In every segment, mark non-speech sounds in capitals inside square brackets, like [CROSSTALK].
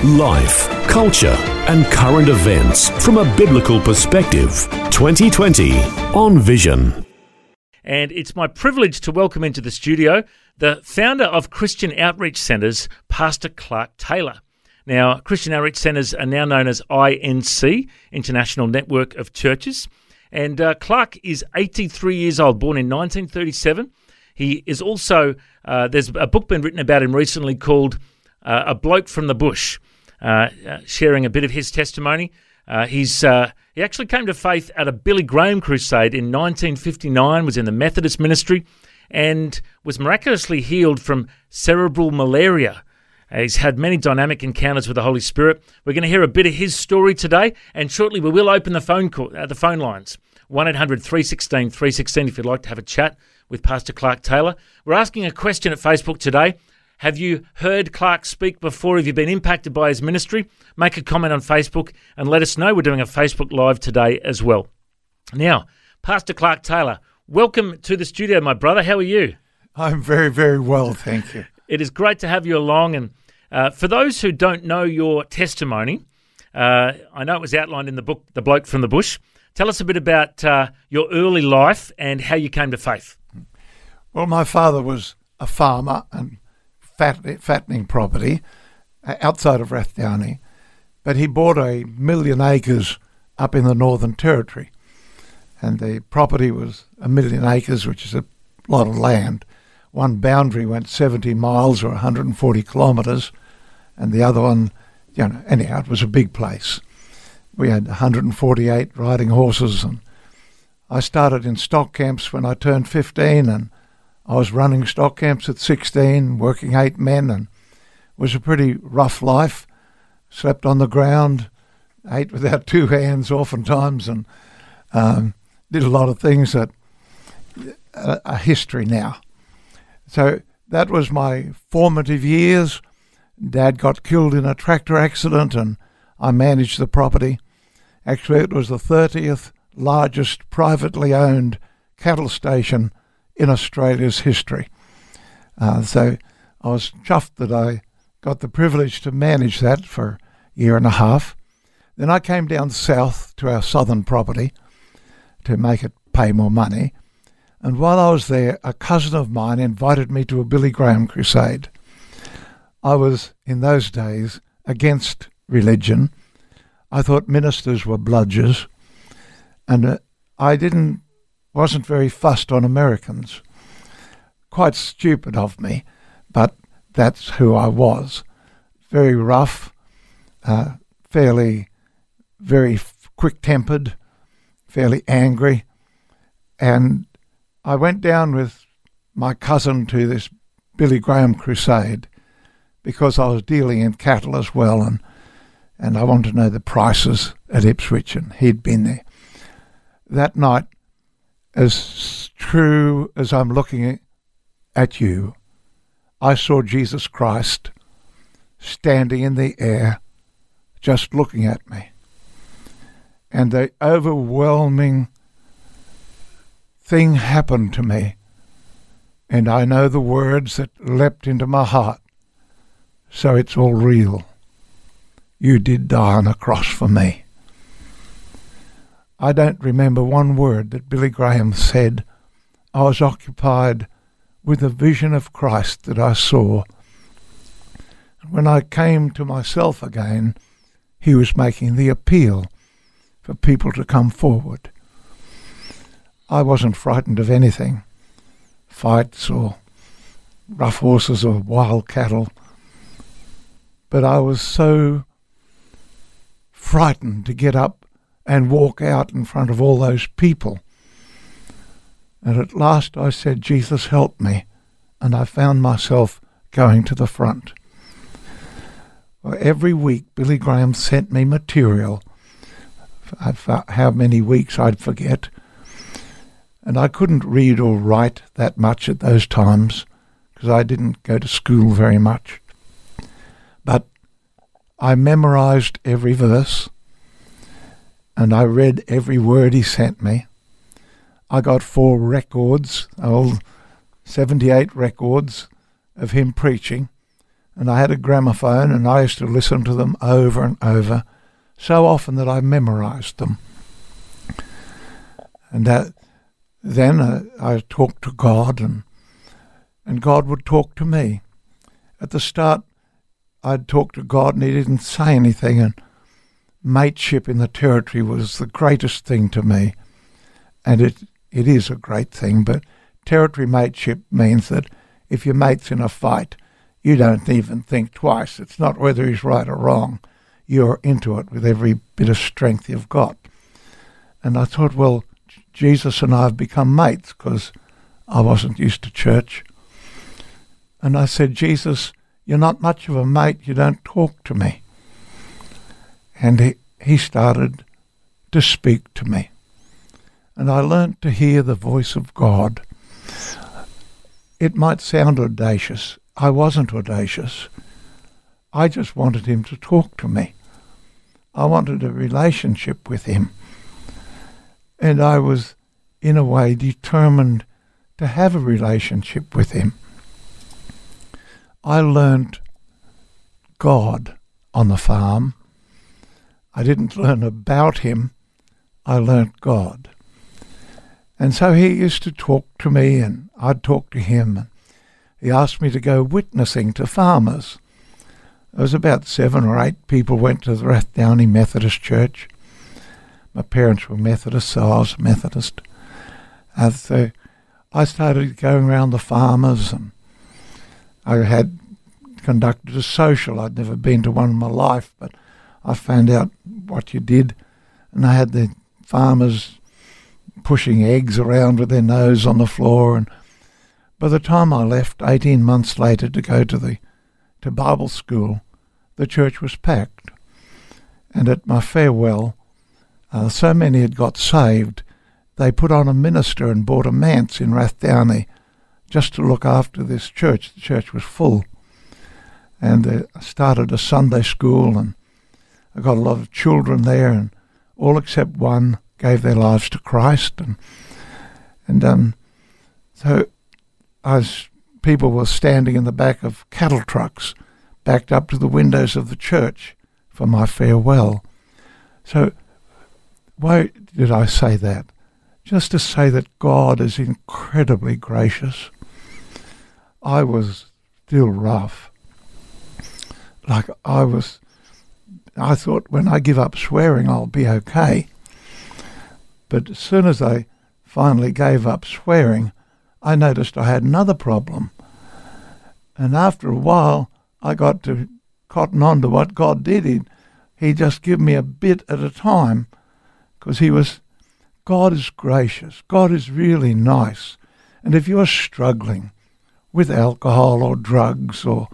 Life, culture, and current events from a biblical perspective. 2020 on Vision. And it's my privilege to welcome into the studio the founder of Christian Outreach Centres, Pastor Clark Taylor. Now, Christian Outreach Centres are now known as INC, International Network of Churches. And uh, Clark is 83 years old, born in 1937. He is also, uh, there's a book been written about him recently called uh, A Bloke from the Bush, uh, uh, sharing a bit of his testimony. Uh, he's he actually came to faith at a Billy Graham crusade in 1959, was in the Methodist ministry, and was miraculously healed from cerebral malaria. He's had many dynamic encounters with the Holy Spirit. We're going to hear a bit of his story today, and shortly we will open the phone call, uh, the phone lines 1 800 316 316 if you'd like to have a chat with Pastor Clark Taylor. We're asking a question at Facebook today. Have you heard Clark speak before? Have you been impacted by his ministry? Make a comment on Facebook and let us know. We're doing a Facebook Live today as well. Now, Pastor Clark Taylor, welcome to the studio, my brother. How are you? I'm very, very well, thank you. It is great to have you along. And uh, for those who don't know your testimony, uh, I know it was outlined in the book, The Bloke from the Bush. Tell us a bit about uh, your early life and how you came to faith. Well, my father was a farmer and fat, fattening property uh, outside of Rathdowney, but he bought a million acres up in the Northern Territory. And the property was a million acres, which is a lot of land. One boundary went 70 miles or 140 kilometres, and the other one, you know, anyhow, it was a big place. We had 148 riding horses, and I started in stock camps when I turned 15, and I was running stock camps at 16, working eight men, and it was a pretty rough life. Slept on the ground, ate without [LAUGHS] two hands oftentimes, and um, did a lot of things that uh, are history now. So that was my formative years. Dad got killed in a tractor accident, and I managed the property. Actually, it was the 30th largest privately owned cattle station in Australia's history. Uh, so I was chuffed that I got the privilege to manage that for a year and a half. Then I came down south to our southern property to make it pay more money. And while I was there, a cousin of mine invited me to a Billy Graham crusade. I was, in those days, against religion. I thought ministers were bludgers. And uh, I didn't wasn't very fussed on Americans. Quite stupid of me, but that's who I was. Very rough, uh, fairly, very quick tempered, fairly angry. And I went down with my cousin to this Billy Graham crusade because I was dealing in cattle as well and and I wanted to know the prices at Ipswich and he'd been there. That night as true as I'm looking at you, I saw Jesus Christ standing in the air, just looking at me. And the overwhelming thing happened to me. And I know the words that leapt into my heart. So it's all real. You did die on a cross for me. I don't remember one word that Billy Graham said. I was occupied with a vision of Christ that I saw. When I came to myself again, he was making the appeal for people to come forward. I wasn't frightened of anything fights or rough horses or wild cattle. But I was so frightened to get up and walk out in front of all those people. And at last I said, Jesus, help me. And I found myself going to the front. Every week, Billy Graham sent me material uh, how many weeks I'd forget. And I couldn't read or write that much at those times because I didn't go to school very much. But I memorized every verse and I read every word he sent me. I got four records, old 78 records of him preaching, and I had a gramophone and I used to listen to them over and over, so often that I memorized them. And that, then uh, I talked to God, and and God would talk to me. At the start, I'd talk to God, and He didn't say anything, and mateship in the territory was the greatest thing to me, and it it is a great thing. But territory mateship means that if your mate's in a fight, you don't even think twice. It's not whether he's right or wrong. You're into it with every bit of strength you've got. And I thought, well, Jesus and I have become mates because I wasn't used to church. And I said, Jesus, you're not much of a mate. You don't talk to me. And he, he started to speak to me. And I learnt to hear the voice of God. It might sound audacious, I wasn't audacious. I just wanted him to talk to me. I wanted a relationship with him. And I was, in a way, determined to have a relationship with him. I learned God on the farm. I didn't learn about him, I learnt God. And so he used to talk to me, and I'd talk to him. He asked me to go witnessing to farmers. There was about seven or eight people went to the Rathdowney Methodist Church. My parents were Methodist, so I was Methodist. And so I started going around the farmers, and I had conducted a social. I'd never been to one in my life, but I found out what you did, and I had the farmers pushing eggs around with their nose on the floor and by the time I left, 18 months later, to go to the to Bible school, the church was packed. And at my farewell, uh, so many had got saved, they put on a minister and bought a manse in Rathdowney just to look after this church. The church was full. And they started a Sunday school, and I got a lot of children there, and all except one gave their lives to Christ. And, and um, so as people were standing in the back of cattle trucks backed up to the windows of the church for my farewell. So, why did I say that? Just to say that God is incredibly gracious. I was still rough. Like I was, I thought when I give up swearing, I'll be okay. But as soon as I finally gave up swearing, I noticed I had another problem. And after a while, I got to cotton on to what God did. He, he just give me a bit at a time because he was, God is gracious. God is really nice. And if you're struggling with alcohol or drugs or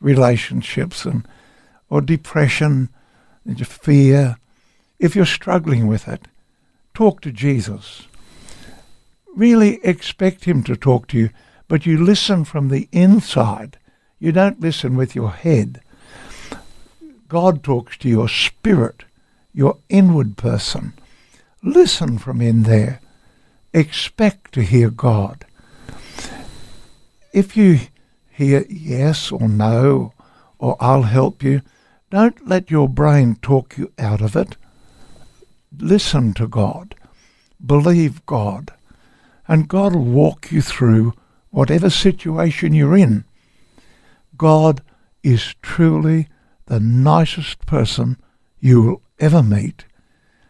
relationships and or depression, and fear, if you're struggling with it, talk to Jesus really expect Him to talk to you, but you listen from the inside. You don't listen with your head. God talks to your spirit, your inward person. Listen from in there. Expect to hear God. If you hear yes or no, or I'll help you, don't let your brain talk you out of it. Listen to God. Believe God and God will walk you through whatever situation you're in. God is truly the nicest person you will ever meet.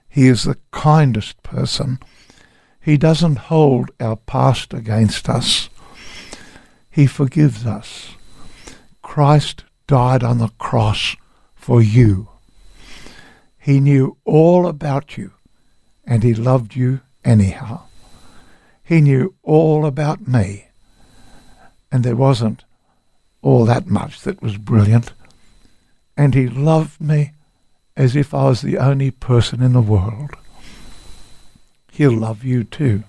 He is the kindest person. He doesn't hold our past against us. He forgives us. Christ died on the cross for you. He knew all about you and he loved you anyhow. He knew all about me. And there wasn't all that much that was brilliant. And he loved me as if I was the only person in the world. He'll love you too.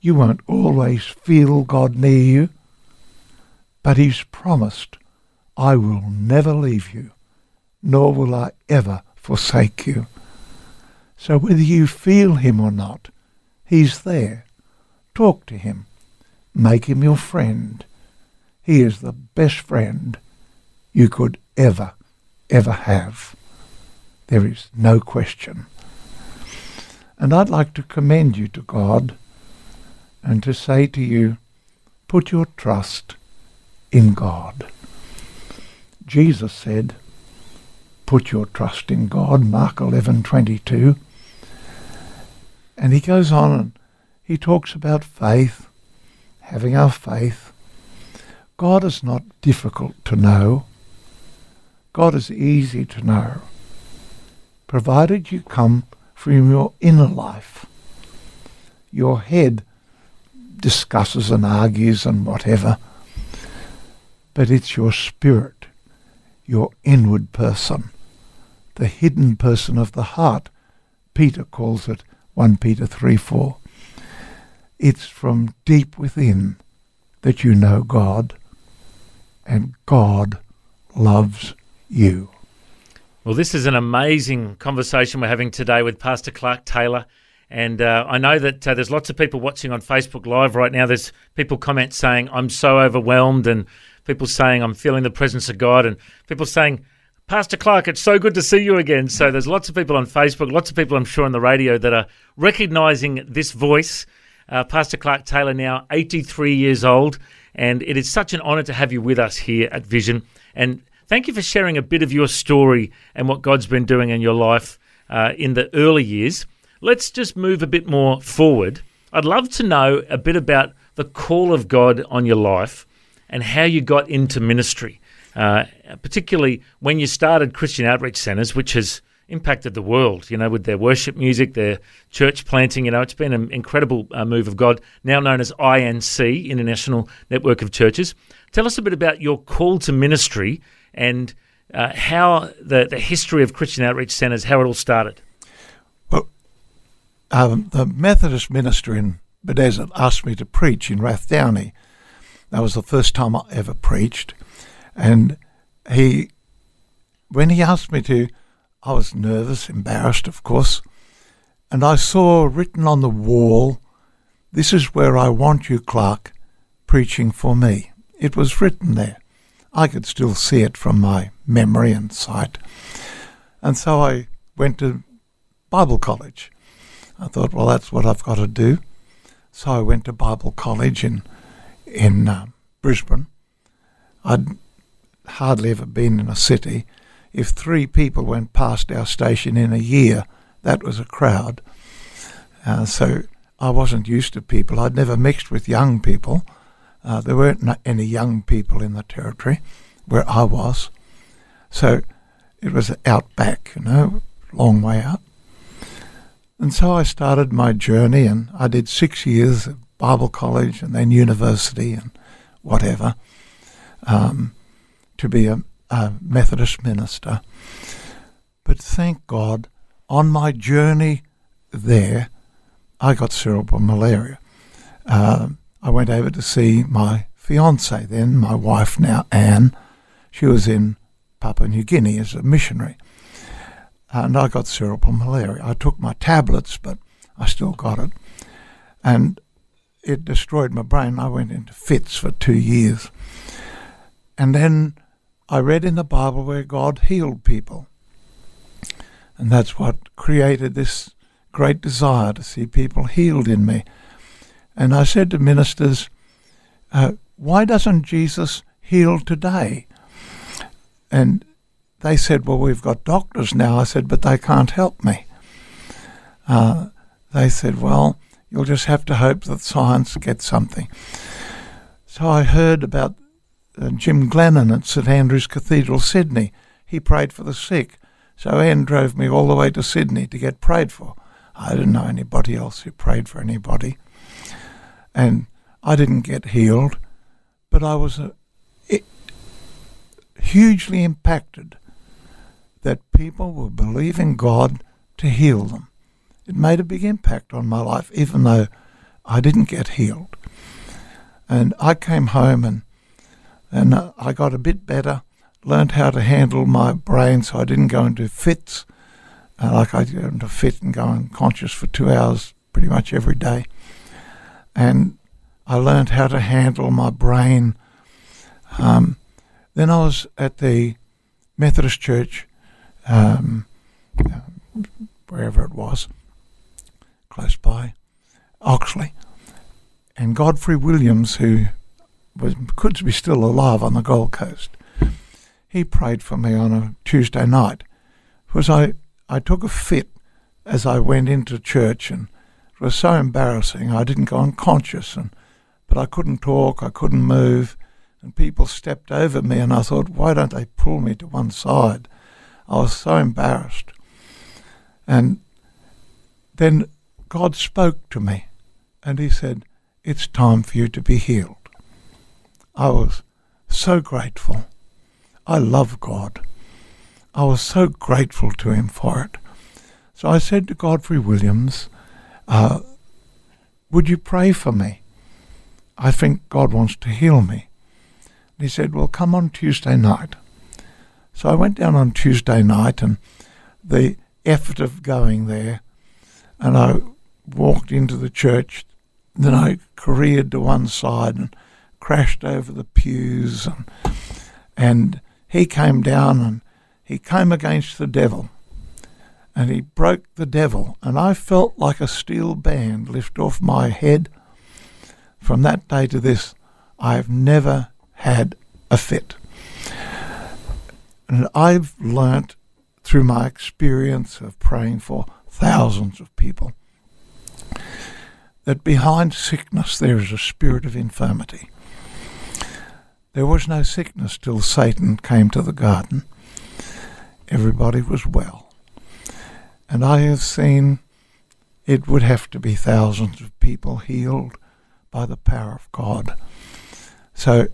You won't always feel God near you, but He's promised, I will never leave you, nor will I ever forsake you. So whether you feel Him or not, He's there. Talk to Him. Make Him your friend. He is the best friend you could ever, ever have. There is no question. And I'd like to commend you to God and to say to you, put your trust in God. Jesus said, put your trust in God, Mark 11:22. And he goes on and he talks about faith, having our faith. God is not difficult to know. God is easy to know, provided you come from your inner life. Your head discusses and argues and whatever, but it's your spirit, your inward person, the hidden person of the heart. Peter calls it 1 Peter 3 4. It's from deep within that you know God, and God loves you. Well, this is an amazing conversation we're having today with Pastor Clark Taylor. And uh, I know that uh, there's lots of people watching on Facebook Live right now. There's people comment saying, I'm so overwhelmed, and people saying, I'm feeling the presence of God, and people saying, Pastor Clark, it's so good to see you again. So there's lots of people on Facebook, lots of people I'm sure on the radio that are recognizing this voice. Uh, Pastor Clark Taylor, now 83 years old, and it is such an honor to have you with us here at Vision. And Thank you for sharing a bit of your story and what God's been doing in your life uh, in the early years. Let's just move a bit more forward. I'd love to know a bit about the call of God on your life and how you got into ministry, uh, particularly when you started Christian Outreach Centres, which has impacted the world, you know, with their worship music, their church planting. You know, it's been an incredible uh, move of God, now known as INC, International Network of Churches. Tell us a bit about your call to ministry and uh, how the, the history of Christian Outreach Centres, how it all started. Well, um, the Methodist minister in Beaudesert asked me to preach in Rathdowney. That was the first time I ever preached. And he, when he asked me to, I was nervous, embarrassed, of course. And I saw written on the wall, This is where I want you, Clark, preaching for me. It was written there. I could still see it from my memory and sight. And so I went to Bible college. I thought, well, that's what I've got to do. So I went to Bible college in in uh, Brisbane. I'd hardly ever been in a city. If three people went past our station in a year, that was a crowd. Uh, so I wasn't used to people. I'd never mixed with young people. Uh, there weren't any young people in the territory where I was. So it was out back, you know, long way out. And so I started my journey and I did six years at Bible college and then university and whatever um, to be a, a Methodist minister. But thank God, on my journey there, I got cerebral malaria. Um, I went over to see my fiance then, my wife now, Anne. She was in Papua New Guinea as a missionary. And I got cerebral malaria. I took my tablets, but I still got it. And it destroyed my brain. I went into fits for two years. And then I read in the Bible where God healed people. And that's what created this great desire to see people healed in me. And I said to ministers, uh, why doesn't Jesus heal today? And they said, well, we've got doctors now. I said, but they can't help me. Uh, they said, well, you'll just have to hope that science gets something. So I heard about uh, Jim Glennon at St Andrew's Cathedral, Sydney. He prayed for the sick. So Anne drove me all the way to Sydney to get prayed for. I didn't know anybody else who prayed for anybody and I didn't get healed, but I was uh, hugely impacted that people were believing God to heal them. It made a big impact on my life, even though I didn't get healed. And I came home and and uh, I got a bit better, learned how to handle my brain so I didn't go into fits. Uh, like I go into fit and go unconscious for two hours pretty much every day. And I learned how to handle my brain. Um, then I was at the Methodist Church, um, wherever it was, close by, Oxley. And Godfrey Williams, who was could be still alive on the Gold Coast, he prayed for me on a Tuesday night. Because I, I took a fit as I went into church and it was so embarrassing. I didn't go unconscious and but I couldn't talk, I couldn't move, and people stepped over me and I thought, why don't they pull me to one side? I was so embarrassed. And then God spoke to me and he said, It's time for you to be healed. I was so grateful. I love God. I was so grateful to Him for it. So I said to Godfrey Williams, uh, Would you pray for me? I think God wants to heal me. And he said, Well, come on Tuesday night. So I went down on Tuesday night, and the effort of going there, and I walked into the church. Then I careered to one side and crashed over the pews, and, and he came down and he came against the devil and he broke the devil. And I felt like a steel band lift off my head. From that day to this, I've never had a fit. And I've learnt through my experience of praying for thousands of people that behind sickness there is a spirit of infirmity. There was no sickness till Satan came to the garden. Everybody was well. And I have seen it would have to be thousands of people healed by the power of God. So,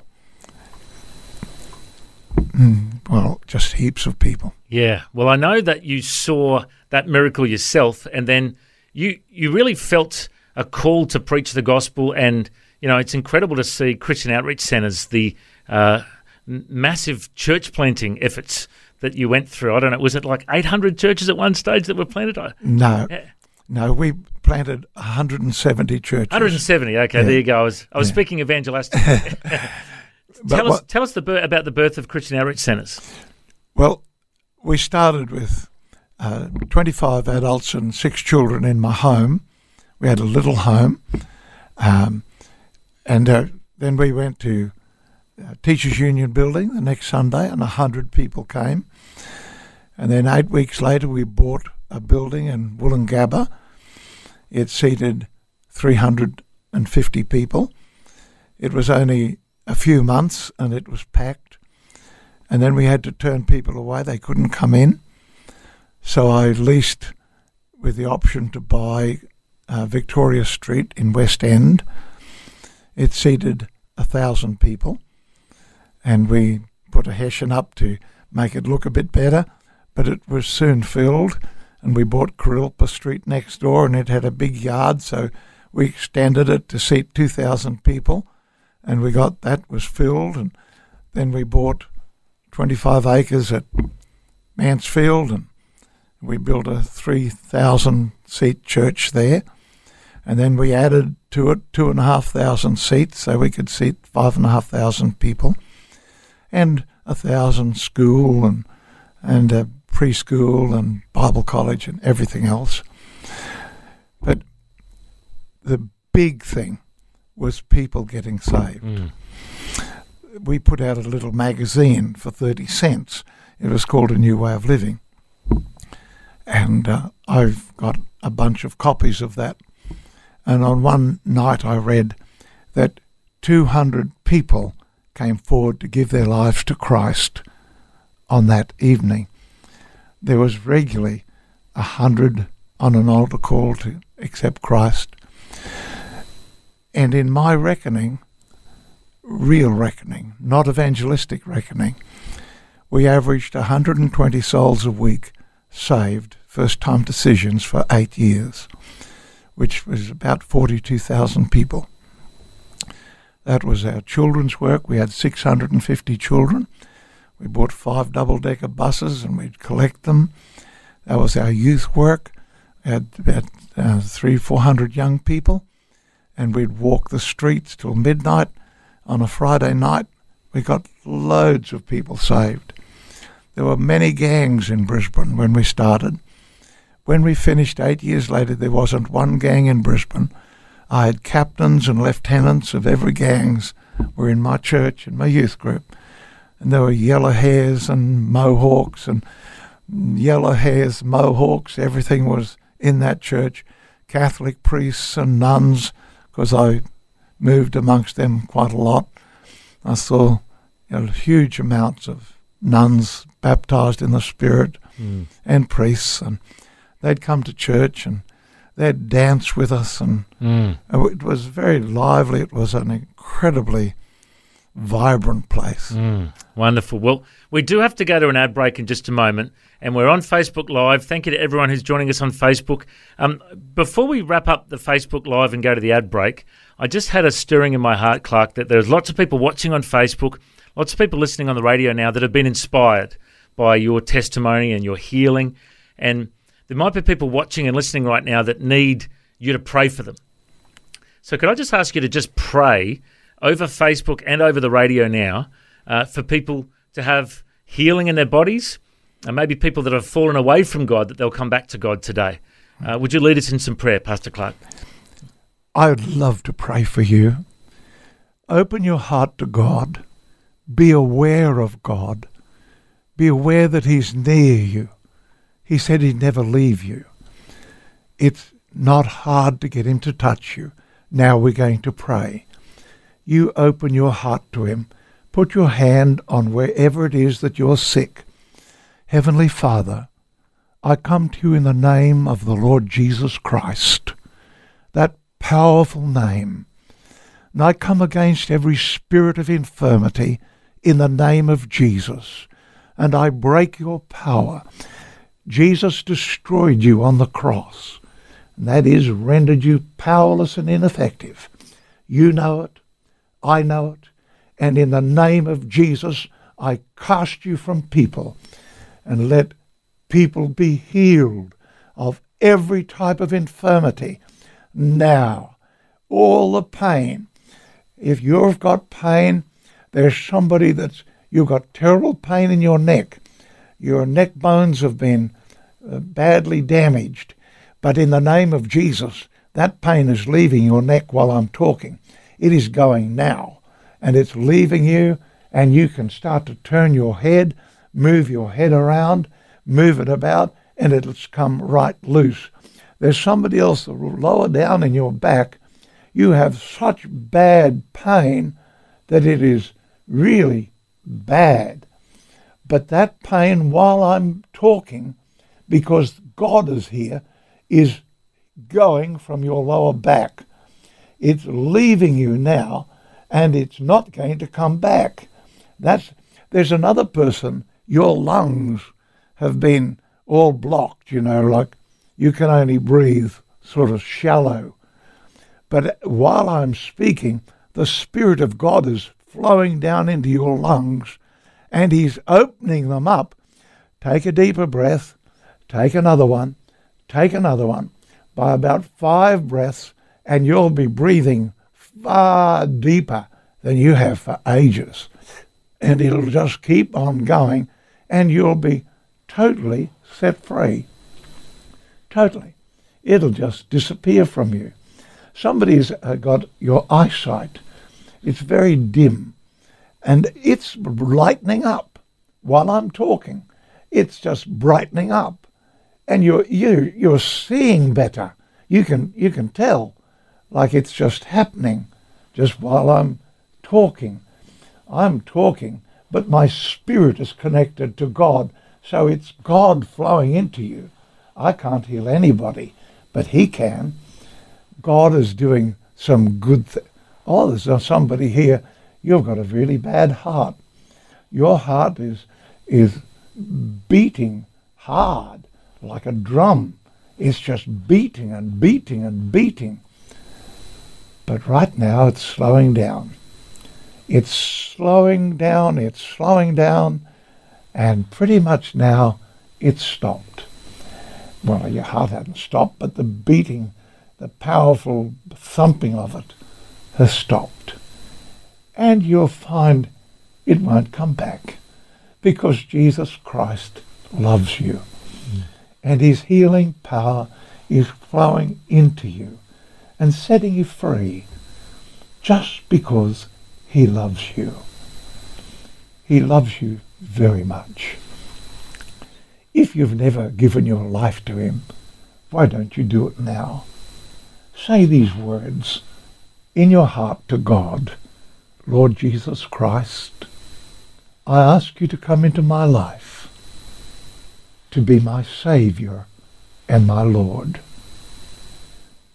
mm, well, just heaps of people. Yeah. Well, I know that you saw that miracle yourself, and then you you really felt a call to preach the gospel. And you know, it's incredible to see Christian outreach centres, the uh, massive church planting efforts that you went through. I don't know, was it like 800 churches at one stage that were planted? No. Yeah. No, we planted 170 churches. 170. Okay, yeah. there you go. I was, I was yeah. speaking evangelistic. [LAUGHS] [LAUGHS] tell us, tell us the, about the birth of Christian outreach centres. Well, we started with uh, 25 adults and six children in my home. We had a little home, um, and uh, then we went to uh, Teachers Union building the next Sunday, and 100 people came. And then eight weeks later, we bought a building in Woolloongabba. It seated 350 people. It was only a few months and it was packed. And then we had to turn people away, they couldn't come in. So I leased with the option to buy uh, Victoria Street in West End. It seated a thousand people and we put a hessian up to make it look a bit better, but it was soon filled. And we bought Kurilpa Street next door, and it had a big yard, so we extended it to seat 2,000 people, and we got that was filled. And then we bought 25 acres at Mansfield, and we built a 3,000 seat church there. And then we added to it two and a half thousand seats, so we could seat five and a half thousand people and a thousand school and and a preschool and Bible college and everything else. But the big thing was people getting saved. Mm. We put out a little magazine for 30 cents. It was called A New Way of Living. And uh, I've got a bunch of copies of that. And on one night I read that 200 people came forward to give their lives to Christ on that evening. There was regularly a hundred on an altar call to accept Christ. And in my reckoning, real reckoning, not evangelistic reckoning, we averaged 120 souls a week saved, first time decisions for eight years, which was about 42,000 people. That was our children's work. We had 650 children. We bought five double decker buses and we'd collect them. That was our youth work. We had about uh, three, four hundred young people, and we'd walk the streets till midnight on a Friday night. We got loads of people saved. There were many gangs in Brisbane when we started. When we finished eight years later, there wasn't one gang in Brisbane. I had captains and lieutenants of every gangs were in my church and my youth group. And there were yellow hairs and mohawks and yellow hairs, mohawks, everything was in that church. Catholic priests and nuns, because I moved amongst them quite a lot. I saw you know, huge amounts of nuns baptized in the Spirit Mm. and priests, and they'd come to church and they'd dance with us, and Mm. it was very lively. It was an incredibly vibrant place. Mm, wonderful. Well, we do have to go to an ad break in just a moment, and we're on Facebook Live. Thank you to everyone who's joining us on Facebook. Um, before we wrap up the Facebook Live and go to the ad break, I just had a stirring in my heart, Clark, that there's lots of people watching on Facebook, lots of people listening on the radio now that have been inspired by your testimony and your healing. And there might be people watching and listening right now that need you to pray for them. So, could I just ask you to just pray over Facebook and over the radio now uh, for people to have healing in their bodies, and maybe people that have fallen away from God that they'll come back to God today? Uh, would you lead us in some prayer, Pastor Clark? I would love to pray for you. Open your heart to God. Be aware of God. Be aware that He's near you. He said He'd never leave you. It's not hard to get Him to touch you. Now we're going to pray. You open your heart to Him. Put your hand on wherever it is that you're sick. Heavenly Father, I come to you in the name of the Lord Jesus Christ, that powerful name. And I come against every spirit of infirmity in the name of Jesus, and I break your power. Jesus destroyed you on the cross, and that is rendered you powerless and ineffective. You know it, I know it, and in the name of Jesus, I cast you from people and let people be healed of every type of infirmity now. All the pain. If you've got pain, there's somebody that's you've got terrible pain in your neck. Your neck bones have been Uh, badly damaged. But in the name of Jesus, that pain is leaving your neck while I'm talking. It is going now. And it's leaving you, and you can start to turn your head, move your head around, move it about, and it'll come right loose. There's somebody else lower down in your back. You have such bad pain that it is really bad. But that pain, while I'm talking, because God is here, is going from your lower back. It's leaving you now, and it's not going to come back. That's there's another person. Your lungs have been all blocked. You know, like you can only breathe sort of shallow. But while I'm speaking, the Spirit of God is flowing down into your lungs and He's opening them up. Take a deeper breath, take another one, take another one. By about five breaths, and you'll be breathing far deeper than you have for ages. And it'll just keep on going, and you'll be totally set free. Totally. It'll just disappear from you. Somebody's uh, got your eyesight. It's very dim. And it's lightening up while I'm talking. It's just brightening up. And you're, you, you're seeing better. You can, you can tell like it's just happening just while I'm talking. I'm talking, but my spirit is connected to God. So it's God flowing into you. I can't heal anybody, but He can. God is doing some good. Oh, there's somebody here. You've got a really bad heart. Your heart is is beating hard like a drum. It's just beating and beating and beating. But right now it's slowing down. It's slowing down, it's slowing down, and pretty much now it's stopped. Well, your heart hasn't stopped, but the beating, the powerful thumping of it has stopped. And you'll find it won't come back because Jesus Christ loves you. And his healing power is flowing into you and setting you free just because he loves you. He loves you very much. If you've never given your life to him, why don't you do it now? Say these words in your heart to God Lord Jesus Christ, I ask you to come into my life, to be my Saviour and my Lord.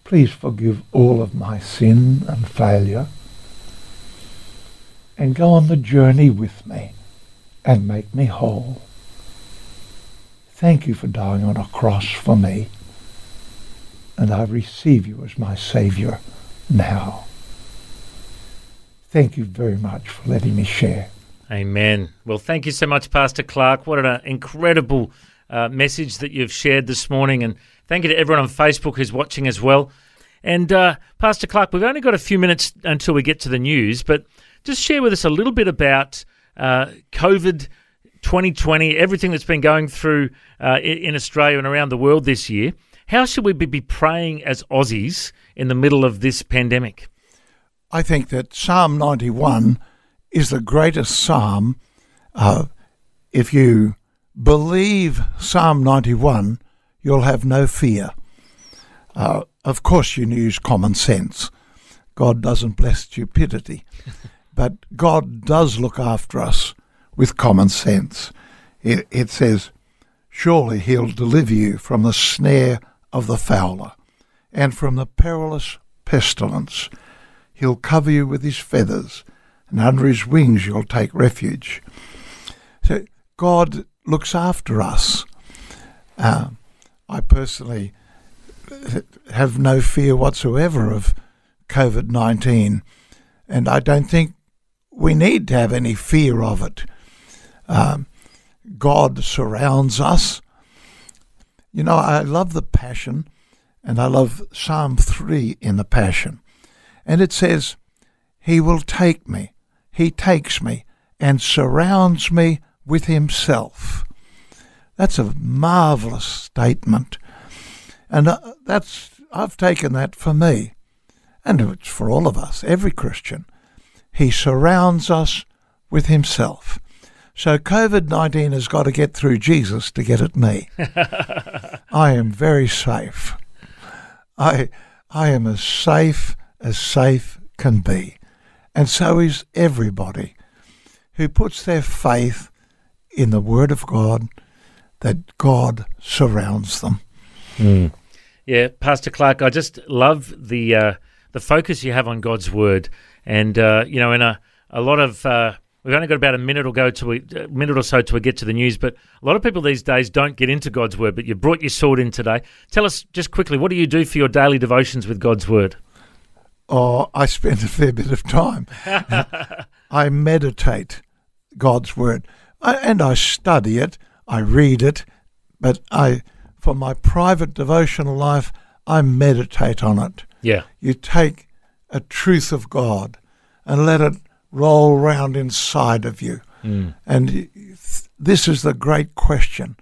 Please forgive all of my sin and failure and go on the journey with me and make me whole. Thank you for dying on a cross for me, and I receive you as my Saviour now. Thank you very much for letting me share. Amen. Well, thank you so much, Pastor Clark. What an incredible uh, message that you've shared this morning. And thank you to everyone on Facebook who's watching as well. And uh, Pastor Clark, we've only got a few minutes until we get to the news, but just share with us a little bit about uh, COVID 2020, everything that's been going through uh, in Australia and around the world this year. How should we be praying as Aussies in the middle of this pandemic? I think that Psalm 91 is the greatest psalm. Uh, if you believe Psalm 91, you'll have no fear. Uh, of course, you use common sense. God doesn't bless stupidity. [LAUGHS] but God does look after us with common sense. It, it says, Surely he'll deliver you from the snare of the fowler and from the perilous pestilence. He'll cover you with his feathers, and under his wings you'll take refuge. So God looks after us. Uh, I personally have no fear whatsoever of COVID 19, and I don't think we need to have any fear of it. Um, God surrounds us. You know, I love the Passion, and I love Psalm 3 in the Passion. And it says, He will take me, He takes me, and surrounds me with Himself. That's a marvelous statement. And uh, that's I've taken that for me. And it's for all of us, every Christian. He surrounds us with Himself. So COVID 19 has got to get through Jesus to get at me. [LAUGHS] I am very safe. I, I am as safe as safe can be. And so is everybody who puts their faith in the Word of God that God surrounds them. Mm. Yeah, Pastor Clark, I just love the uh, the focus you have on God's Word, and uh, you know, in a a lot of uh, We've only got about a minute or go to a minute or so till we get to the news. But a lot of people these days don't get into God's word. But you brought your sword in today. Tell us just quickly, what do you do for your daily devotions with God's word? Oh, I spend a fair bit of time. [LAUGHS] I meditate God's word, I, and I study it. I read it, but I, for my private devotional life, I meditate on it. Yeah, you take a truth of God and let it roll around inside of you. Mm. And this is the great question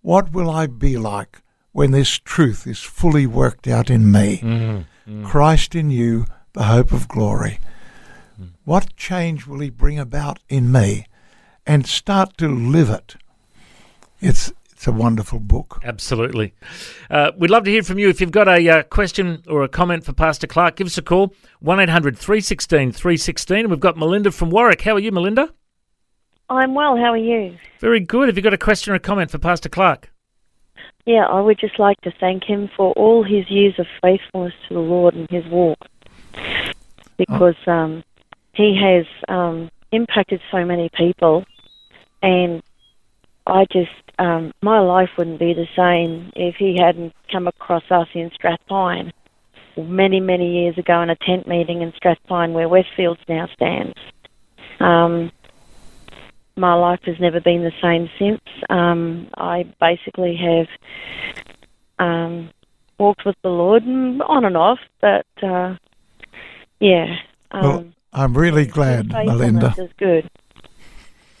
What will I be like when this truth is fully worked out in me? Mm. Mm. Christ in you, the hope of glory. Mm. What change will he bring about in me? And start to live it. It's it's a wonderful book. Absolutely. Uh, we'd love to hear from you. If you've got a uh, question or a comment for Pastor Clark, give us a call 1 800 316 316. We've got Melinda from Warwick. How are you, Melinda? I'm well. How are you? Very good. Have you got a question or a comment for Pastor Clark? Yeah, I would just like to thank him for all his years of faithfulness to the Lord and his walk because um, he has um, impacted so many people and I just, um, my life wouldn't be the same if he hadn't come across us in Strathpine many, many years ago in a tent meeting in Strathpine where Westfields now stands. Um, my life has never been the same since. Um, I basically have um, walked with the Lord on and off, but uh, yeah. Um, Well, I'm really glad, Melinda. is good.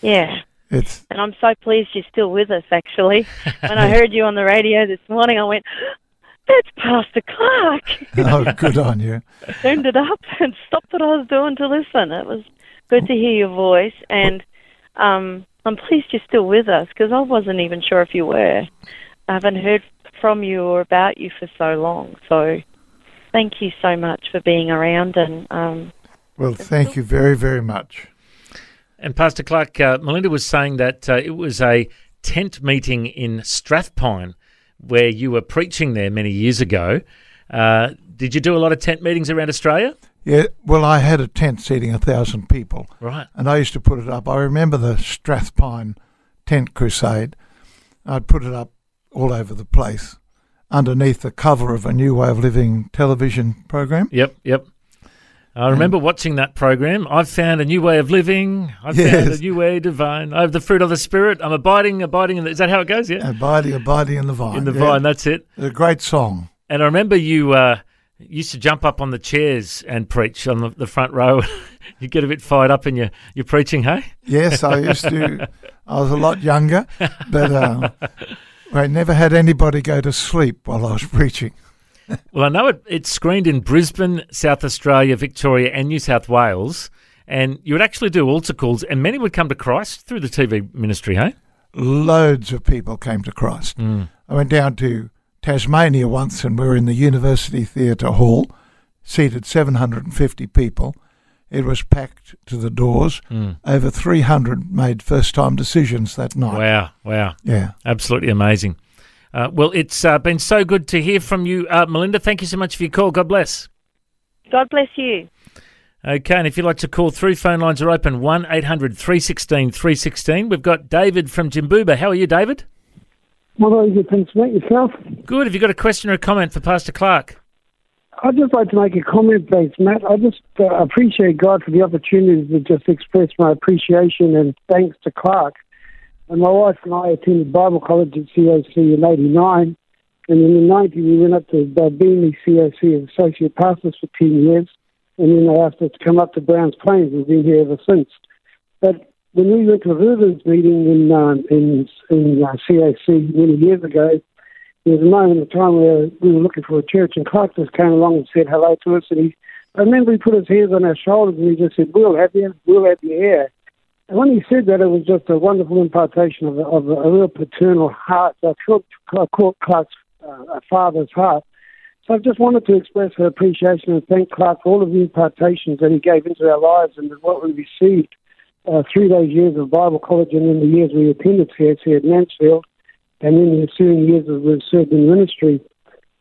Yeah. It's And I'm so pleased you're still with us, actually. When I [LAUGHS] heard you on the radio this morning, I went, that's Pastor Clark. [LAUGHS] oh, good on you. [LAUGHS] Turned it up and stopped what I was doing to listen. It was good to hear your voice. And um, I'm pleased you're still with us because I wasn't even sure if you were. I haven't heard from you or about you for so long. So thank you so much for being around. And um, Well, thank you very, very much. And Pastor Clark, uh, Melinda was saying that uh, it was a tent meeting in Strathpine where you were preaching there many years ago. Uh, did you do a lot of tent meetings around Australia? Yeah, well, I had a tent seating a thousand people, Right. and I used to put it up. I remember the Strathpine tent crusade. I'd put it up all over the place underneath the cover of a New Way of Living television program. Yep, yep. I remember watching that program. I've found a new way of living. I've found a new way divine. I have the fruit of the spirit. I'm abiding, abiding in the, Is that how it goes? Yeah. Abiding, abiding in the vine. in the Yeah, vine, that's it. It's a great song. And I remember you uh, used to jump up on the chairs and preach on the, the front row. [LAUGHS] you get a bit fired up in your, your preaching, hey? Yes, I used to. I was a lot younger, but um, I never had anybody go to sleep while I was preaching. Well, I know it, it's screened in Brisbane, South Australia, Victoria, and New South Wales. And you would actually do altar calls, and many would come to Christ through the TV ministry, hey? Loads of people came to Christ. Hmm. I went down to Tasmania once, and we were in the University Theatre Hall, seated 750 people. It was packed to the doors. Hmm. Over 300 made first-time decisions that night. Wow, wow. Yeah. Absolutely amazing. Uh, well, it's uh, been so good to hear from you, uh, Melinda. Thank you so much for your call. God bless. God bless you. Okay, and if you'd like to call through, phone lines are open 1 800 316 316. We've got David from Jimboomba. How are you, David? Well, very good. Thanks, mate. Yourself? Good. Have you got a question or a comment for Pastor Clark? I'd just like to make a comment, please, Matt. I just uh, appreciate God for the opportunity to just express my appreciation and thanks to Clark. And my wife and I attended Bible college at COC in 89. And in the 90, we went up to Balbini COC as associate pastors for 10 years. And then they asked us to come up to Browns Plains. We've been here ever since. But when we went to a Rubens meeting in, um, in, in uh, COC many years ago, there was a moment of time where we were looking for a church, and Clark just came along and said hello to us. And he, I remember he put his hands on our shoulders and he just said, "We'll have you, we'll have you here." When he said that, it was just a wonderful impartation of a, of a, real paternal heart. I felt I caught Clark's uh, father's heart. So I just wanted to express our appreciation and thank Clark for all of the impartations that he gave into our lives and what we received uh, through those years of Bible college and in the years we attended CSC at Mansfield and in the ensuing years that we've served in ministry.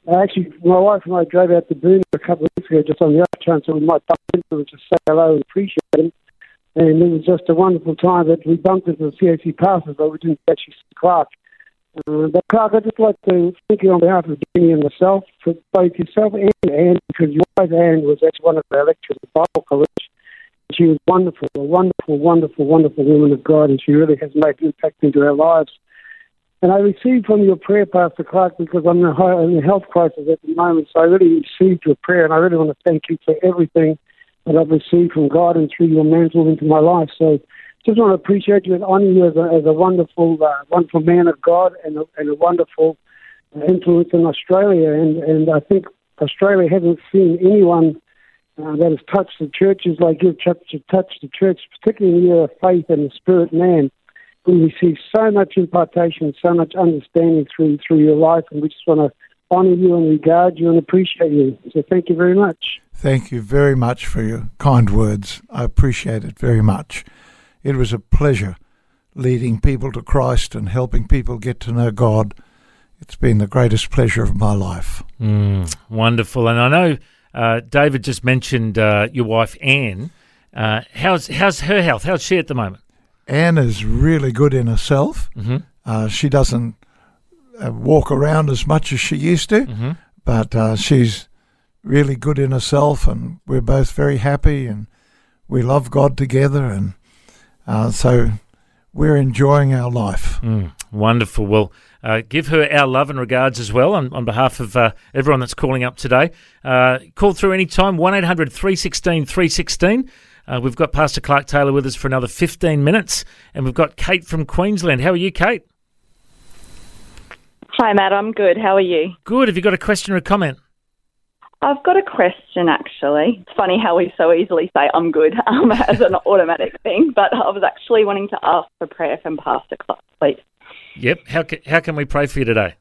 Uh, actually, my wife and I drove out to Boonah a couple of weeks ago just on the off chance that we might bump into him to say hello and appreciate him. And it was just a wonderful time that we bumped into the CAC pastors, but we didn't actually see Clark. Uh, but Clark, I'd just like to thank you on behalf of Jenny and myself, for both yourself and Anne, because your wife Anne was actually one of our lecturers at Bible College. She was wonderful, a wonderful, wonderful, wonderful woman of God, and she really has made an impact into our lives. And I received from your prayer, Pastor Clark, because I'm in a health crisis at the moment. So I really received your prayer, and I really want to thank you for everything that I've received from God and through your mantle into my life. So just want to appreciate you and honor you as a, as a wonderful, uh, wonderful man of God and a, and a wonderful influence in Australia. And, and I think Australia hasn't seen anyone uh, that has touched the churches like you've touched, touched the church, particularly in of faith and the spirit man. We receive so much impartation, so much understanding through through your life, and we just want to honor you and regard you and appreciate you. So thank you very much. Thank you very much for your kind words. I appreciate it very much. It was a pleasure leading people to Christ and helping people get to know God. It's been the greatest pleasure of my life. Mm, wonderful. And I know uh, David just mentioned uh, your wife, Anne. Uh, how's, how's her health? How's she at the moment? Anne is really good in herself. Mm-hmm. Uh, she doesn't uh, walk around as much as she used to, Mhm. but uh, she's really good in herself, and we're both very happy, and we love God together, and uh, so we're enjoying our life. Mm, wonderful. Well, uh, give her our love and regards as well on, on behalf of uh, everyone that's calling up today. Uh, call through anytime, 1 800 316 316. Uh, we've got Pastor Clark Taylor with us for another 15 minutes, and we've got Kate from Queensland. How are you, Kate? Hi, Matt. I'm good. How are you? Good. Have you got a question or a comment? I've got a question, actually. It's funny how we so easily say I'm good [LAUGHS] um, as an automatic thing, but I was actually wanting to ask for prayer from Pastor Clark, please. Yep. How, ca- how can we pray for you today?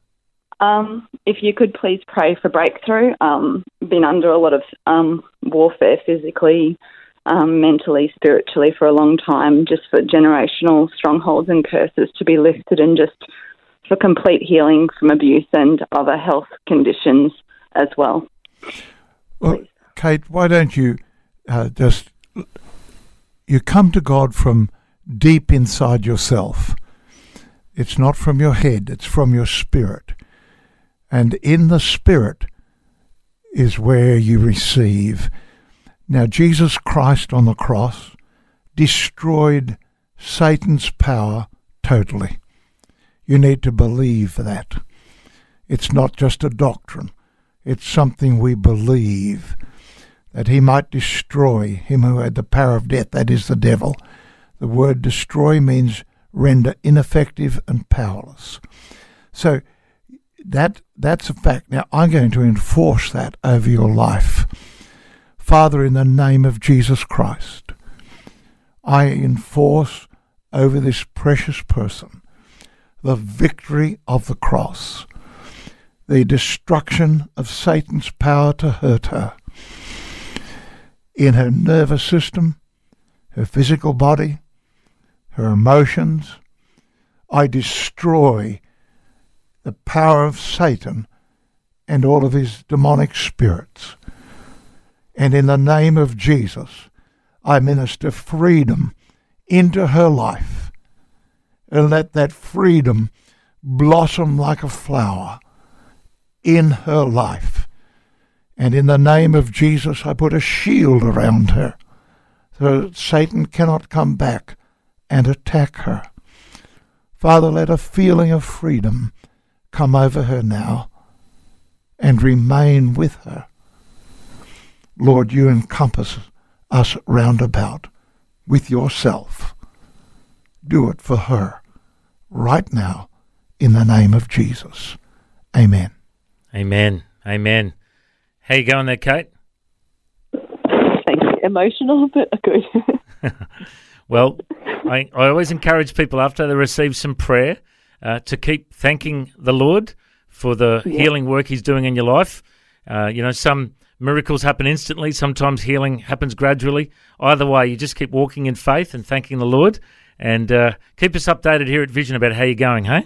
Um, if you could please pray for breakthrough. Um, been under a lot of um, warfare physically, um, mentally, spiritually for a long time, just for generational strongholds and curses to be lifted and just for complete healing from abuse and other health conditions as well. Well, Kate, why don't you uh, just you come to God from deep inside yourself. It's not from your head; it's from your spirit, and in the spirit is where you receive. Now, Jesus Christ on the cross destroyed Satan's power totally. You need to believe that. It's not just a doctrine. It's something we believe that he might destroy him who had the power of death, that is the devil. The word destroy means render ineffective and powerless. So that that's a fact. Now I'm going to enforce that over your life. Father, in the name of Jesus Christ, I enforce over this precious person the victory of the cross the destruction of Satan's power to hurt her in her nervous system, her physical body, her emotions. I destroy the power of Satan and all of his demonic spirits. And in the name of Jesus, I minister freedom into her life and let that freedom blossom like a flower in her life. And in the name of Jesus, I put a shield around her so that Satan cannot come back and attack her. Father, let a feeling of freedom come over her now and remain with her. Lord, you encompass us round about with yourself. Do it for her right now in the name of Jesus. Amen. Amen. Amen. How you going there, Kate? Thank you. Emotional, but good. [LAUGHS] Well, I, I always encourage people after they receive some prayer uh, to keep thanking the Lord for the healing work He's doing in your life. Uh, you know, some miracles happen instantly, sometimes healing happens gradually. Either way, you just keep walking in faith and thanking the Lord. And uh, keep us updated here at Vision about how you're going, hey?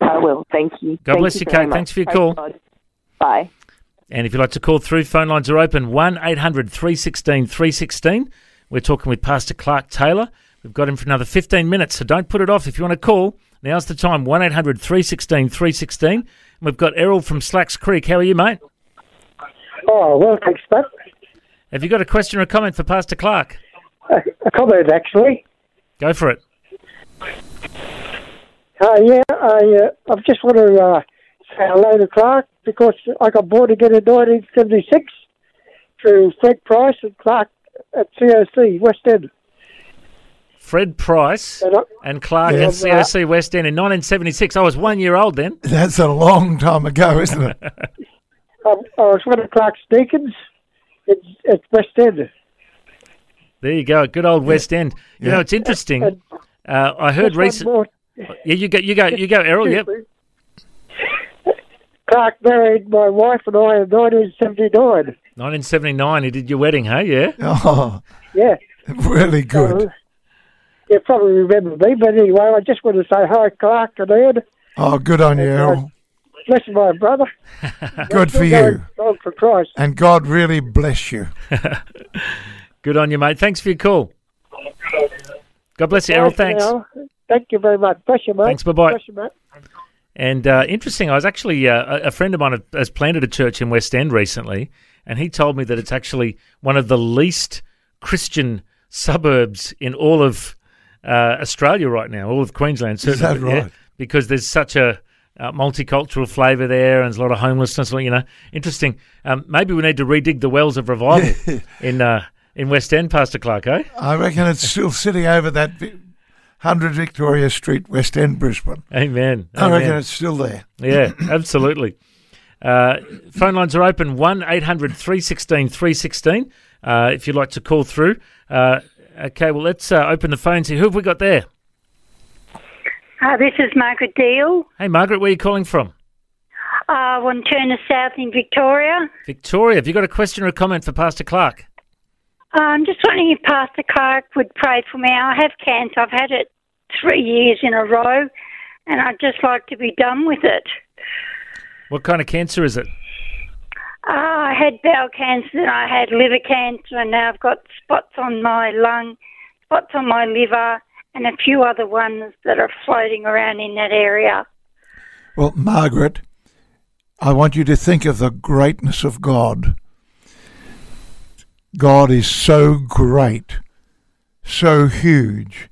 I will. Thank you. God Thank bless you, very Kate. much. Thanks for your Praise call. God. Bye. And if you'd like to call through, phone lines are open 1 800 316 316. We're talking with Pastor Clark Taylor. We've got him for another 15 minutes, so don't put it off. If you want to call, now's the time 1 800 316 316. We've got Errol from Slacks Creek. How are you, mate? Oh, well, thanks, Matt. Have you got a question or a comment for Pastor Clark? A, a comment, actually. Go for it. Uh, yeah, I, uh, I just want to uh, say hello to Clark because I got born again in 1976 through Fred Price and Clark at COC, West End. Fred Price And I, and Clark Yeah. at COC West End in 1976. I was one year old then. [LAUGHS] That's a long time ago, isn't it? I, [LAUGHS] I was one of Clark's deacons at, at West End. There you go. Good old West End. You know, it's interesting. And Uh, I heard just one recent. more- Yeah, you go, you go, you go, Errol. Yep. Clark married my wife and I in 1979. 1979. He did your wedding, hey? Yeah. Oh, Yeah. really good. So, you probably remember me, but anyway, I just want to say hi, Clark and Ed. Oh, good on you, uh, Errol. Bless my brother. [LAUGHS] Good for you. going for Christ. And God really bless you. [LAUGHS] Good on you, mate. Thanks for your call. God bless you, Errol. Thanks. now. Thank you very much. Pleasure, mate. Thanks, bye-bye. Pleasure, mate. And uh, interesting, I was actually uh, a- a friend of mine has planted a church in West End recently, and he told me that it's actually one of the least Christian suburbs in all of uh, Australia right now, all of Queensland. Is certainly, that yeah, right? because there's such a uh, multicultural flavour there, and there's a lot of homelessness. You know, interesting. Um, maybe we need to redig the wells of revival [LAUGHS] in uh, in West End, Pastor Clark. Eh? I reckon it's still sitting over that vi- 100 Victoria Street, West End, Brisbane. Amen. I reckon it's still there. Yeah, absolutely. Uh, phone lines are open 1 800 316 316 uh, if you'd like to call through. Uh, okay, well, let's uh, open the phones here. Who have we got there? Uh, this is Margaret Deal, Hey, Margaret, where are you calling from? uh, Wantirna South in Victoria. Victoria. Have you got a question or a comment for Pastor Clark? Uh, I'm just wondering if Pastor Clark would pray for me. I have cancer. I've had it three years in a row, and I'd just like to be done with it. What kind of cancer is it? Uh, I had bowel cancer, and I had liver cancer, and now I've got spots on my lung, spots on my liver, and a few other ones that are floating around in that area. Well, Margaret, I want you to think of the greatness of God. God is so great, so huge.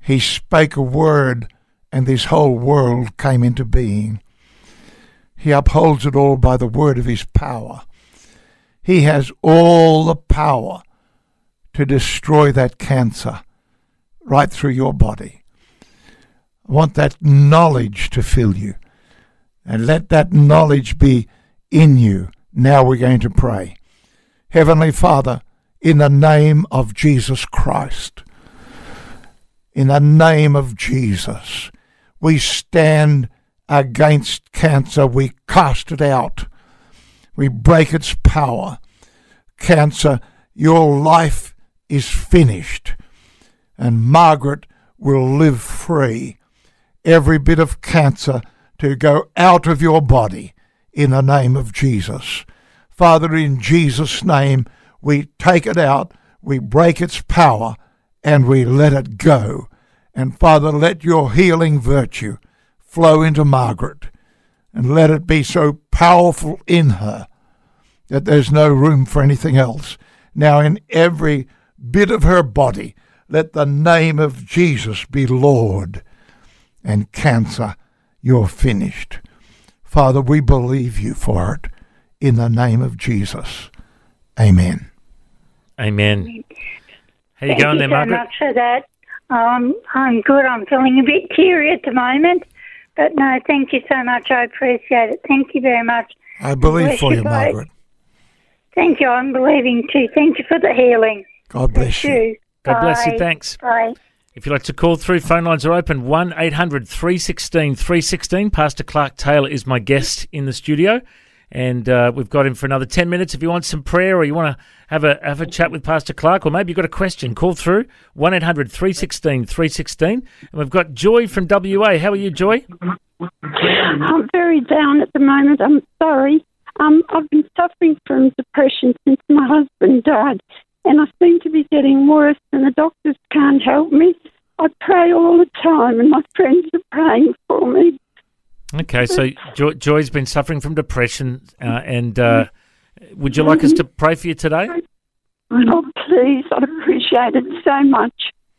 He spake a word, and this whole world came into being. He upholds it all by the word of his power. He has all the power to destroy that cancer right through your body. I want that knowledge to fill you. And let that knowledge be in you. Now we're going to pray. Heavenly Father, in the name of Jesus Christ, in the name of Jesus, we stand against cancer. We cast it out. We break its power. Cancer, your life is finished. And Margaret will live free. Every bit of cancer to go out of your body in the name of Jesus. Father, in Jesus' name, we take it out, we break its power, and we let it go. And Father, let your healing virtue flow into Margaret, and let it be so powerful in her that there's no room for anything else. Now, in every bit of her body, let the name of Jesus be Lord. And cancer, you're finished. Father, we believe you for it in the name of Jesus. Amen. Amen. How you Thank going you there, so Margaret? much for that. Um, I'm good. I'm feeling a bit teary at the moment. But no, thank you so much. I appreciate it. Thank you very much. I believe for you, Worship, Margaret. Thank you. I'm believing too. Thank you for the healing. God bless you. you. God bless you. Thanks. Bye. If you'd like to call through, phone lines are open 1 800 316 316. Pastor Clark Taylor is my guest in the studio, and uh, we've got him for another 10 minutes. If you want some prayer or you want to have a, have a chat with Pastor Clark, or maybe you've got a question, call through 1 800 316 316. And we've got Joy from WA. How are you, Joy? I'm very down at the moment. I'm sorry. Um, I've been suffering from depression since my husband died, and I seem to be getting worse, and the doctors can't help me. I pray all the time, and my friends are praying for me. Okay, so Joy, Joy's been suffering from depression, uh, and uh, would you like us to pray for you today? Oh, please, I'd appreciate it so much.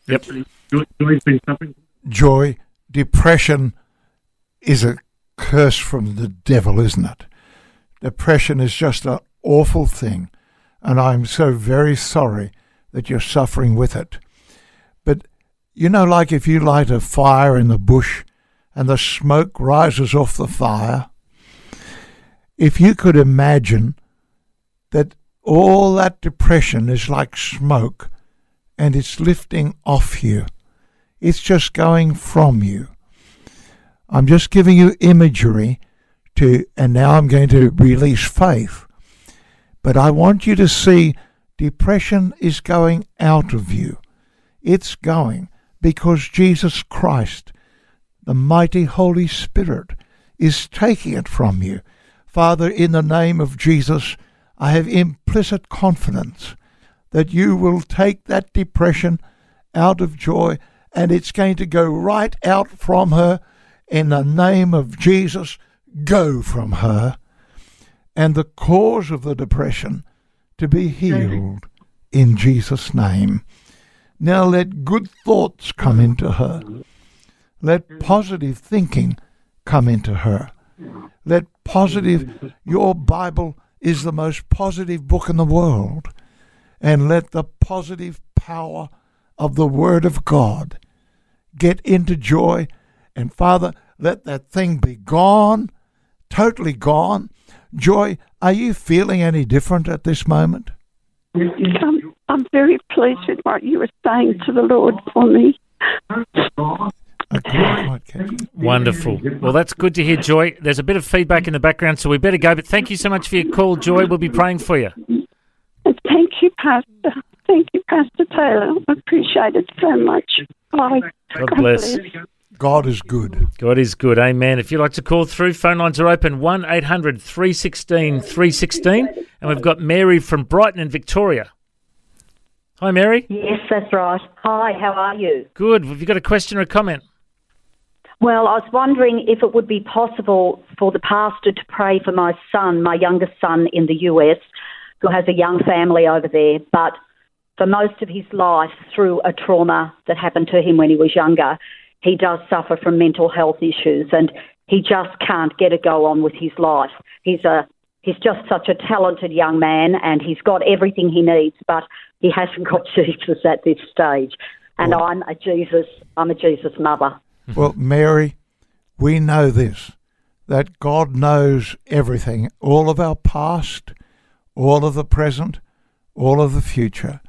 Yep. Joy's been suffering. Joy, depression is a curse from the devil, isn't it? Depression is just an awful thing, and I'm so very sorry that you're suffering with it. But you know, like if you light a fire in the bush and the smoke rises off the fire, if you could imagine that all that depression is like smoke and it's lifting off you, it's just going from you. I'm just giving you imagery to, and now I'm going to release faith. But I want you to see depression is going out of you. It's going because Jesus Christ, the mighty Holy Spirit, is taking it from you. Father, in the name of Jesus, I have implicit confidence that you will take that depression out of joy and it's going to go right out from her in the name of Jesus. Go from her. And the cause of the depression to be healed in Jesus' name. Now let good thoughts come into her. Let mm-hmm. positive thinking come into her. Let positive, your Bible is the most positive book in the world. And let the positive power of the Word of God get into joy. And Father, let that thing be gone, totally gone. Joy, are you feeling any different at this moment? Mm-hmm. I'm, I'm very pleased with what you were saying to the Lord for me. I couldn't quite catch. Wonderful. Well, that's good to hear, Joy. There's a bit of feedback in the background, so we better go. But thank you so much for your call, Joy. We'll be praying for you. And thank you, Pastor. Thank you, Pastor Taylor. I appreciate it so much. Bye. God bless. God is good. God is good. Amen. If you'd like to call through, phone lines are open 1 800 316 316. And we've got Mary from Brighton in Victoria. Hi, Mary. Yes, that's right. Hi, how are you? Good. Have you got a question or a comment? Well, I was wondering if it would be possible for the pastor to pray for my son, my youngest son in the US, who has a young family over there, but for most of his life, through a trauma that happened to him when he was younger, he does suffer from mental health issues and he just can't get a go on with his life. He's a he's just such a talented young man and he's got everything he needs, but he hasn't got [LAUGHS] Jesus at this stage. And I'm a Jesus I'm a Jesus mother. Mm-hmm. Well, Mary, we know this that God knows everything, all of our past, all of the present, all of the future,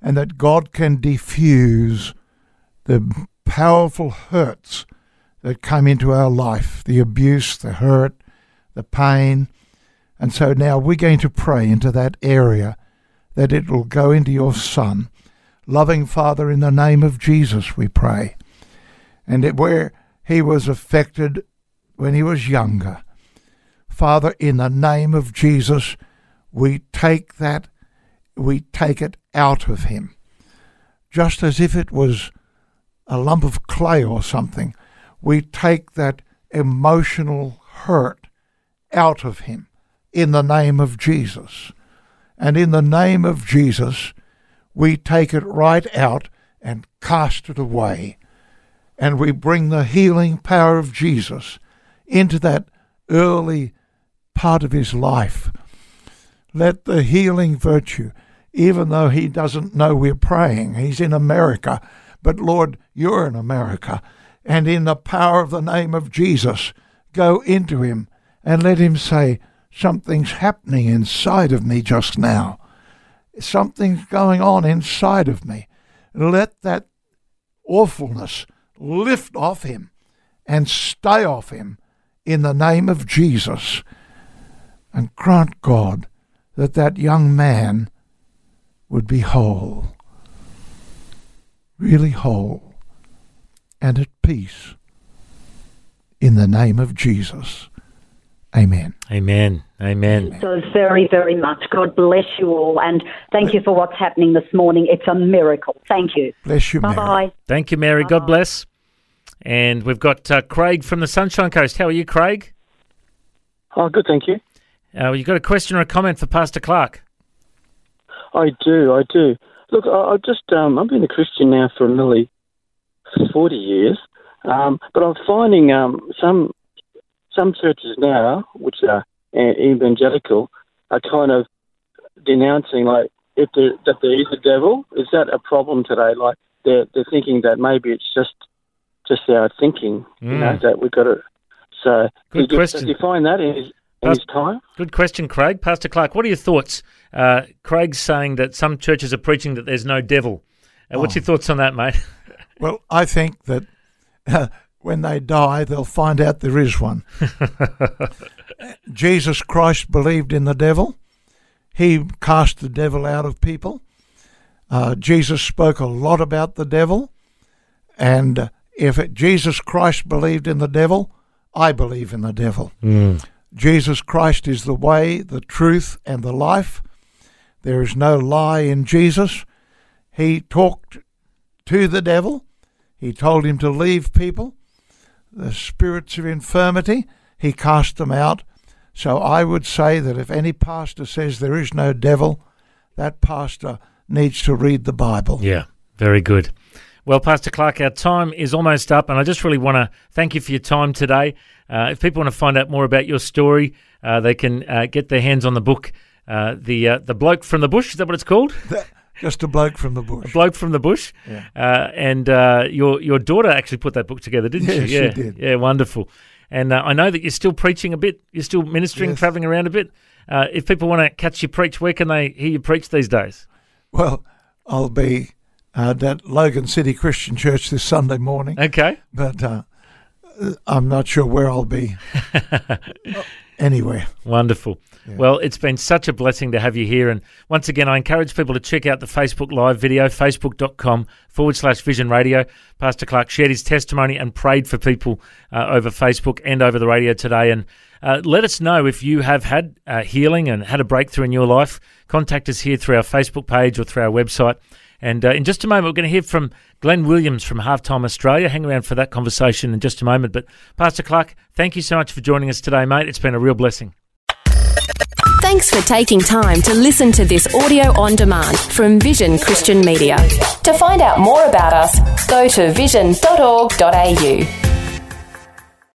and that God can diffuse the powerful hurts that come into our life the abuse, the hurt, the pain. And so now we're going to pray into that area that it will go into your Son. Loving Father, in the name of Jesus, we pray and it, where he was affected when he was younger. Father, in the name of Jesus, we take that, we take it out of him, just as if it was a lump of clay or something. We take that emotional hurt out of him in the name of Jesus. And in the name of Jesus, we take it right out and cast it away and we bring the healing power of Jesus into that early part of his life. Let the healing virtue, even though he doesn't know we're praying, he's in America, but Lord, you're in America, and in the power of the name of Jesus, go into him and let him say, Something's happening inside of me just now. Something's going on inside of me. Let that awfulness lift off him and stay off him in the name of Jesus. And grant God that that young man would be whole, really whole, and at peace in the name of Jesus. Amen. Amen. Amen. So very, very much. God bless you all and thank you for what's happening this morning. It's a miracle. Thank you. Bless you, Bye Mary. bye. Thank you, Mary. God bless. And we've got uh, Craig from the Sunshine Coast. How are you, Craig? Oh, good, thank you. Uh, you got a question or a comment for Pastor Clark? I do, I do. Look, I, I've just, um, I've been a Christian now for nearly 40 years, um, but I'm finding um, some some churches now, which are uh, evangelical, are kind of denouncing, like, if there, that there is a devil. Is that a problem today? Like, they're, they're thinking that maybe it's just just our thinking, you know, Mm. that we've got to. So, Good did you, question. Did you find that in his, in his time? Good question, Craig. Pastor Clark, what are your thoughts? Uh, Craig's saying that some churches are preaching that there's no devil. Uh, what's Oh. your thoughts on that, mate? [LAUGHS] Well, I think that when they die, they'll find out there is one. [LAUGHS] Jesus Christ believed in the devil. He cast the devil out of people. Uh, Jesus spoke a lot about the devil. And uh, if it, Jesus Christ believed in the devil, I believe in the devil. Hmm. Jesus Christ is the way, the truth, and the life. There is no lie in Jesus. He talked to the devil. He told him to leave people, the spirits of infirmity, he cast them out. So I would say that if any pastor says there is no devil, that pastor needs to read the Bible. Yeah, very good. Well, Pastor Clark, our time is almost up, and I just really want to thank you for your time today. Uh, if people want to find out more about your story, uh, they can uh, get their hands on the book, uh, the uh, the bloke from the bush. Is that what it's called? [LAUGHS] Just a bloke from the bush. A bloke from the bush. Yeah. Uh, and your your daughter actually put that book together, didn't Yeah, she? she Yeah, did. Yeah, wonderful. And I know that you're still preaching a bit. You're still ministering, Yes. traveling around a bit. if people want to catch you preach, where can they hear you preach these days? Well, I'll be uh, at Logan City Christian Church this Sunday morning. Okay. But uh, I'm not sure where I'll be. [LAUGHS] anywhere. Wonderful. Well, it's been such a blessing to have you here. And once again, I encourage people to check out the Facebook Live video, facebook.com forward slash vision radio. Pastor Clark shared his testimony and prayed for people uh, over Facebook and over the radio today. And uh, let us know if you have had uh, healing and had a breakthrough in your life. Contact us here through our Facebook page or through our website. And uh, in just a moment, we're going to hear from Glenn Williams from Halftime Australia. Hang around for that conversation in just a moment. But Pastor Clark, thank you so much for joining us today, mate. It's been a real blessing. Thanks for taking time to listen to this audio on demand from Vision Christian Media. To find out more about us, go to vision.org.au.